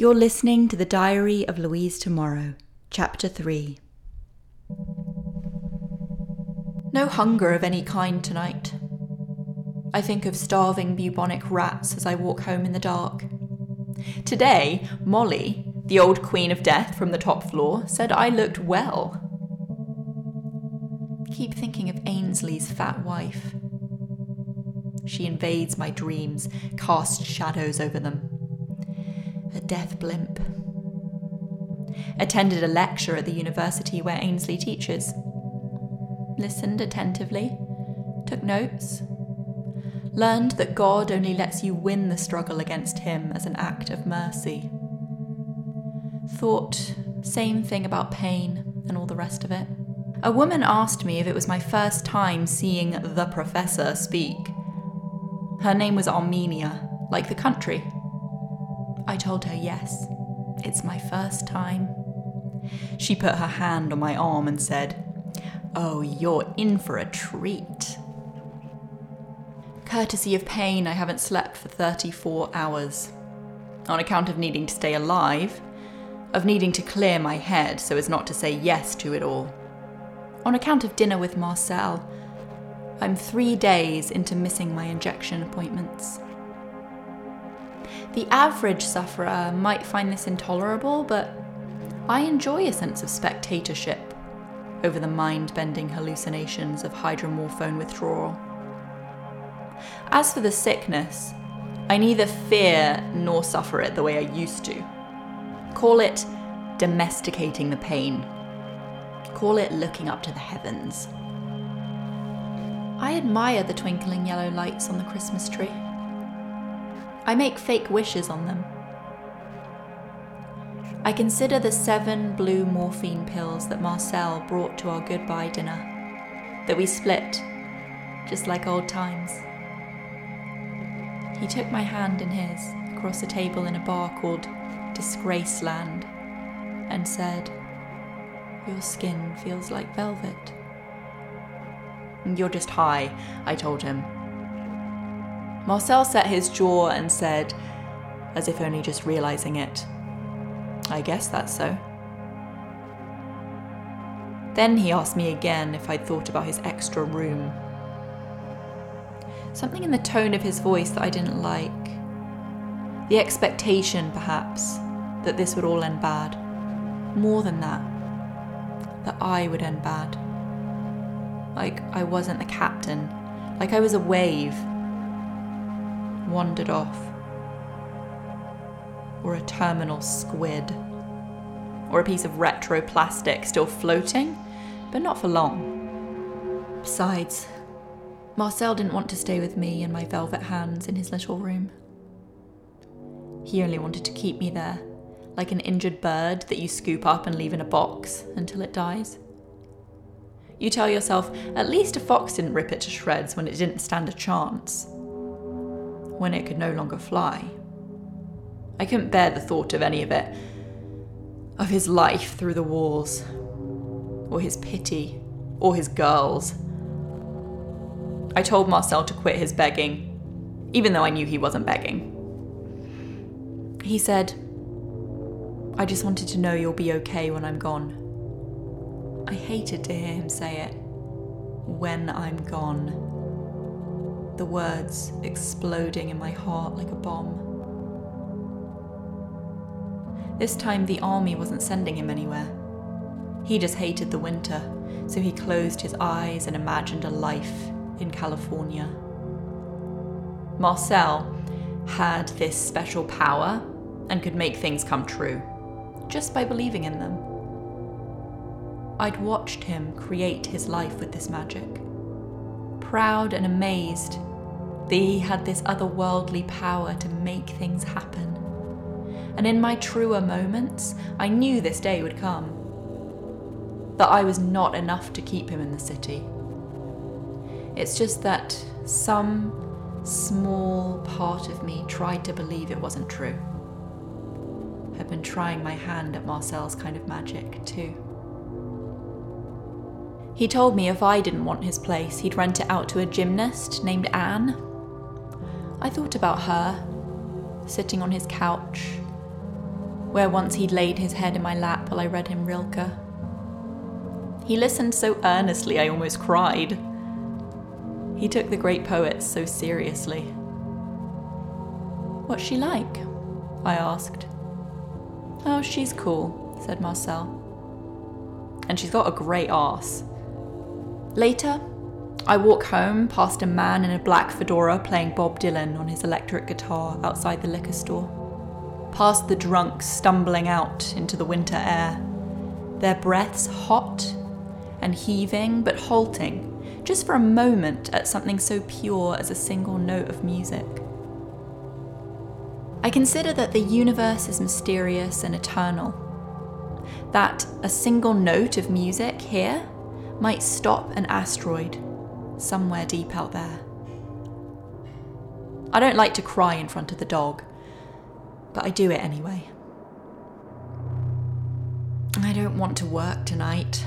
You're listening to the Diary of Louise Tomorrow, Chapter 3. No hunger of any kind tonight. I think of starving bubonic rats as I walk home in the dark. Today, Molly, the old queen of death from the top floor, said I looked well. Keep thinking of Ainsley's fat wife. She invades my dreams, casts shadows over them. A death blimp. Attended a lecture at the university where Ainsley teaches. Listened attentively, took notes, learned that God only lets you win the struggle against Him as an act of mercy. Thought same thing about pain and all the rest of it. A woman asked me if it was my first time seeing the professor speak. Her name was Armenia, like the country. I told her yes, it's my first time. She put her hand on my arm and said, Oh, you're in for a treat. Courtesy of pain, I haven't slept for 34 hours. On account of needing to stay alive, of needing to clear my head so as not to say yes to it all. On account of dinner with Marcel, I'm three days into missing my injection appointments. The average sufferer might find this intolerable, but I enjoy a sense of spectatorship over the mind bending hallucinations of hydromorphone withdrawal. As for the sickness, I neither fear nor suffer it the way I used to. Call it domesticating the pain. Call it looking up to the heavens. I admire the twinkling yellow lights on the Christmas tree. I make fake wishes on them. I consider the seven blue morphine pills that Marcel brought to our goodbye dinner, that we split, just like old times. He took my hand in his across a table in a bar called Disgraceland and said, Your skin feels like velvet. You're just high, I told him. Marcel set his jaw and said, as if only just realizing it, I guess that's so. Then he asked me again if I'd thought about his extra room. Something in the tone of his voice that I didn't like. The expectation, perhaps, that this would all end bad. More than that, that I would end bad. Like I wasn't the captain, like I was a wave. Wandered off. Or a terminal squid. Or a piece of retro plastic still floating, but not for long. Besides, Marcel didn't want to stay with me and my velvet hands in his little room. He only wanted to keep me there, like an injured bird that you scoop up and leave in a box until it dies. You tell yourself, at least a fox didn't rip it to shreds when it didn't stand a chance. When it could no longer fly. I couldn't bear the thought of any of it. Of his life through the walls. Or his pity. Or his girls. I told Marcel to quit his begging, even though I knew he wasn't begging. He said, I just wanted to know you'll be okay when I'm gone. I hated to hear him say it. When I'm gone. The words exploding in my heart like a bomb. This time, the army wasn't sending him anywhere. He just hated the winter, so he closed his eyes and imagined a life in California. Marcel had this special power and could make things come true just by believing in them. I'd watched him create his life with this magic, proud and amazed that he had this otherworldly power to make things happen. And in my truer moments, I knew this day would come. That I was not enough to keep him in the city. It's just that some small part of me tried to believe it wasn't true. I've been trying my hand at Marcel's kind of magic, too. He told me if I didn't want his place, he'd rent it out to a gymnast named Anne. I thought about her, sitting on his couch, where once he'd laid his head in my lap while I read him Rilke. He listened so earnestly I almost cried. He took the great poets so seriously. What's she like? I asked. Oh, she's cool, said Marcel. And she's got a great ass. Later, I walk home past a man in a black fedora playing Bob Dylan on his electric guitar outside the liquor store. Past the drunks stumbling out into the winter air, their breaths hot and heaving but halting just for a moment at something so pure as a single note of music. I consider that the universe is mysterious and eternal. That a single note of music here might stop an asteroid somewhere deep out there. I don't like to cry in front of the dog, but I do it anyway. I don't want to work tonight.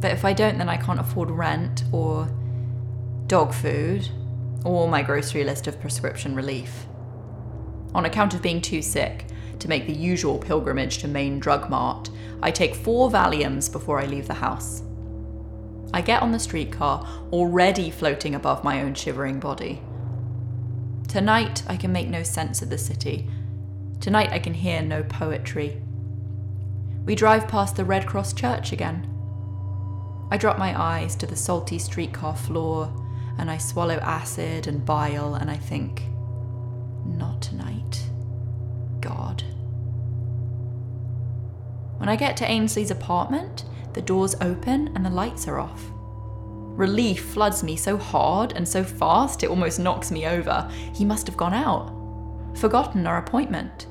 But if I don't, then I can't afford rent or dog food or my grocery list of prescription relief. On account of being too sick to make the usual pilgrimage to Main Drug Mart, I take four Valiums before I leave the house. I get on the streetcar, already floating above my own shivering body. Tonight, I can make no sense of the city. Tonight, I can hear no poetry. We drive past the Red Cross Church again. I drop my eyes to the salty streetcar floor and I swallow acid and bile and I think, not tonight. God. When I get to Ainsley's apartment, the doors open and the lights are off. Relief floods me so hard and so fast it almost knocks me over. He must have gone out, forgotten our appointment.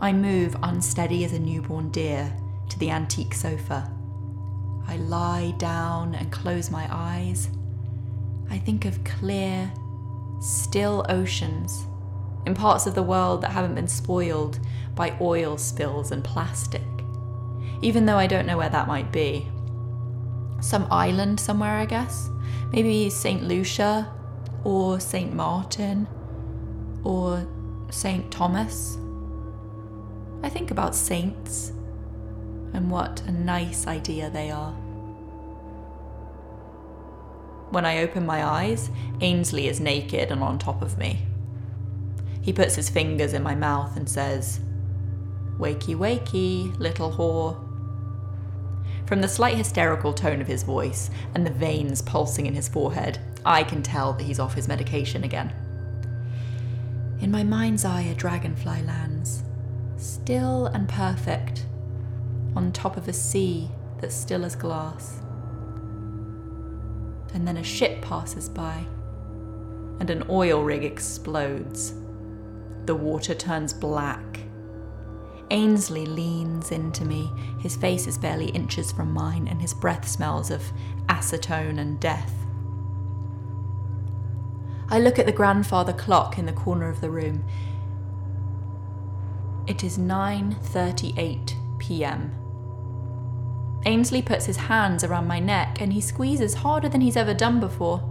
I move unsteady as a newborn deer to the antique sofa. I lie down and close my eyes. I think of clear, still oceans in parts of the world that haven't been spoiled by oil spills and plastic even though I don't know where that might be. Some island somewhere, I guess. Maybe St. Lucia, or St. Martin, or St. Thomas. I think about saints and what a nice idea they are. When I open my eyes, Ainsley is naked and on top of me. He puts his fingers in my mouth and says, Wakey, wakey, little whore. From the slight hysterical tone of his voice and the veins pulsing in his forehead, I can tell that he's off his medication again. In my mind's eye, a dragonfly lands, still and perfect, on top of a sea that's still as glass. And then a ship passes by, and an oil rig explodes. The water turns black Ainsley leans into me. His face is barely inches from mine, and his breath smells of acetone and death. I look at the grandfather clock in the corner of the room. It is 9:38 p.m. Ainsley puts his hands around my neck and he squeezes harder than he's ever done before.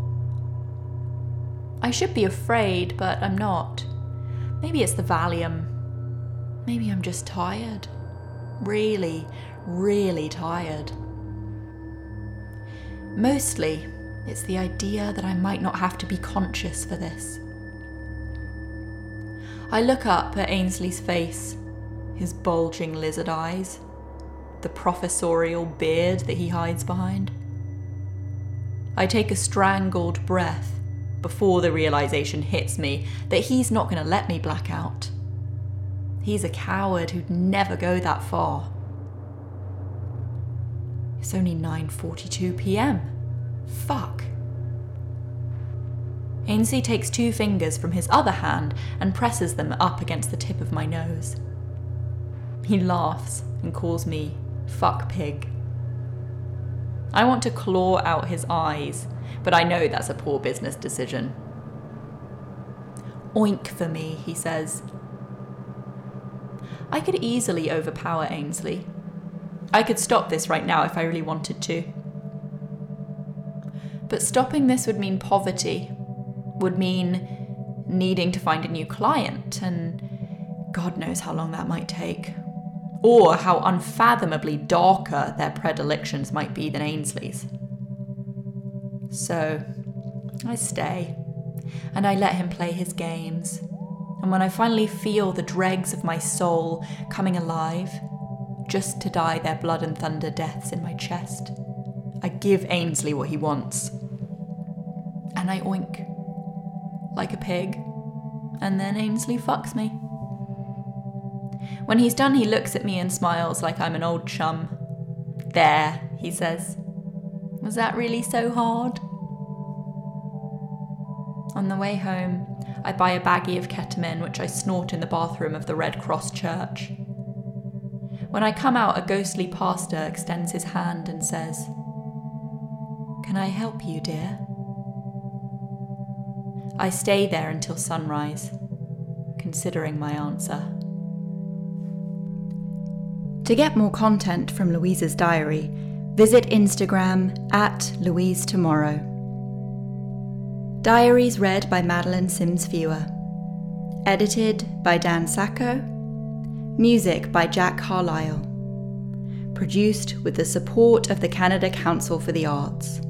I should be afraid, but I'm not. Maybe it's the Valium. Maybe I'm just tired. Really, really tired. Mostly, it's the idea that I might not have to be conscious for this. I look up at Ainsley's face, his bulging lizard eyes, the professorial beard that he hides behind. I take a strangled breath before the realization hits me that he's not going to let me black out. He's a coward who'd never go that far. It's only 9:42 p.m. Fuck. Ainsley takes two fingers from his other hand and presses them up against the tip of my nose. He laughs and calls me fuck pig. I want to claw out his eyes, but I know that's a poor business decision. Oink for me, he says, I could easily overpower Ainsley. I could stop this right now if I really wanted to. But stopping this would mean poverty, would mean needing to find a new client and God knows how long that might take. Or how unfathomably darker their predilections might be than Ainsley's. So, I stay, and I let him play his games. And when I finally feel the dregs of my soul coming alive, just to die their blood and thunder deaths in my chest, I give Ainsley what he wants. And I oink like a pig, and then Ainsley fucks me. When he's done, he looks at me and smiles like I'm an old chum. There, he says. Was that really so hard? On the way home, I buy a baggie of ketamine, which I snort in the bathroom of the Red Cross Church. When I come out, a ghostly pastor extends his hand and says, Can I help you, dear? I stay there until sunrise, considering my answer. To get more content from Louise's diary, visit Instagram at Louise Tomorrow. Diaries read by Madeleine Sims Fewer. Edited by Dan Sacco. Music by Jack Carlisle. Produced with the support of the Canada Council for the Arts.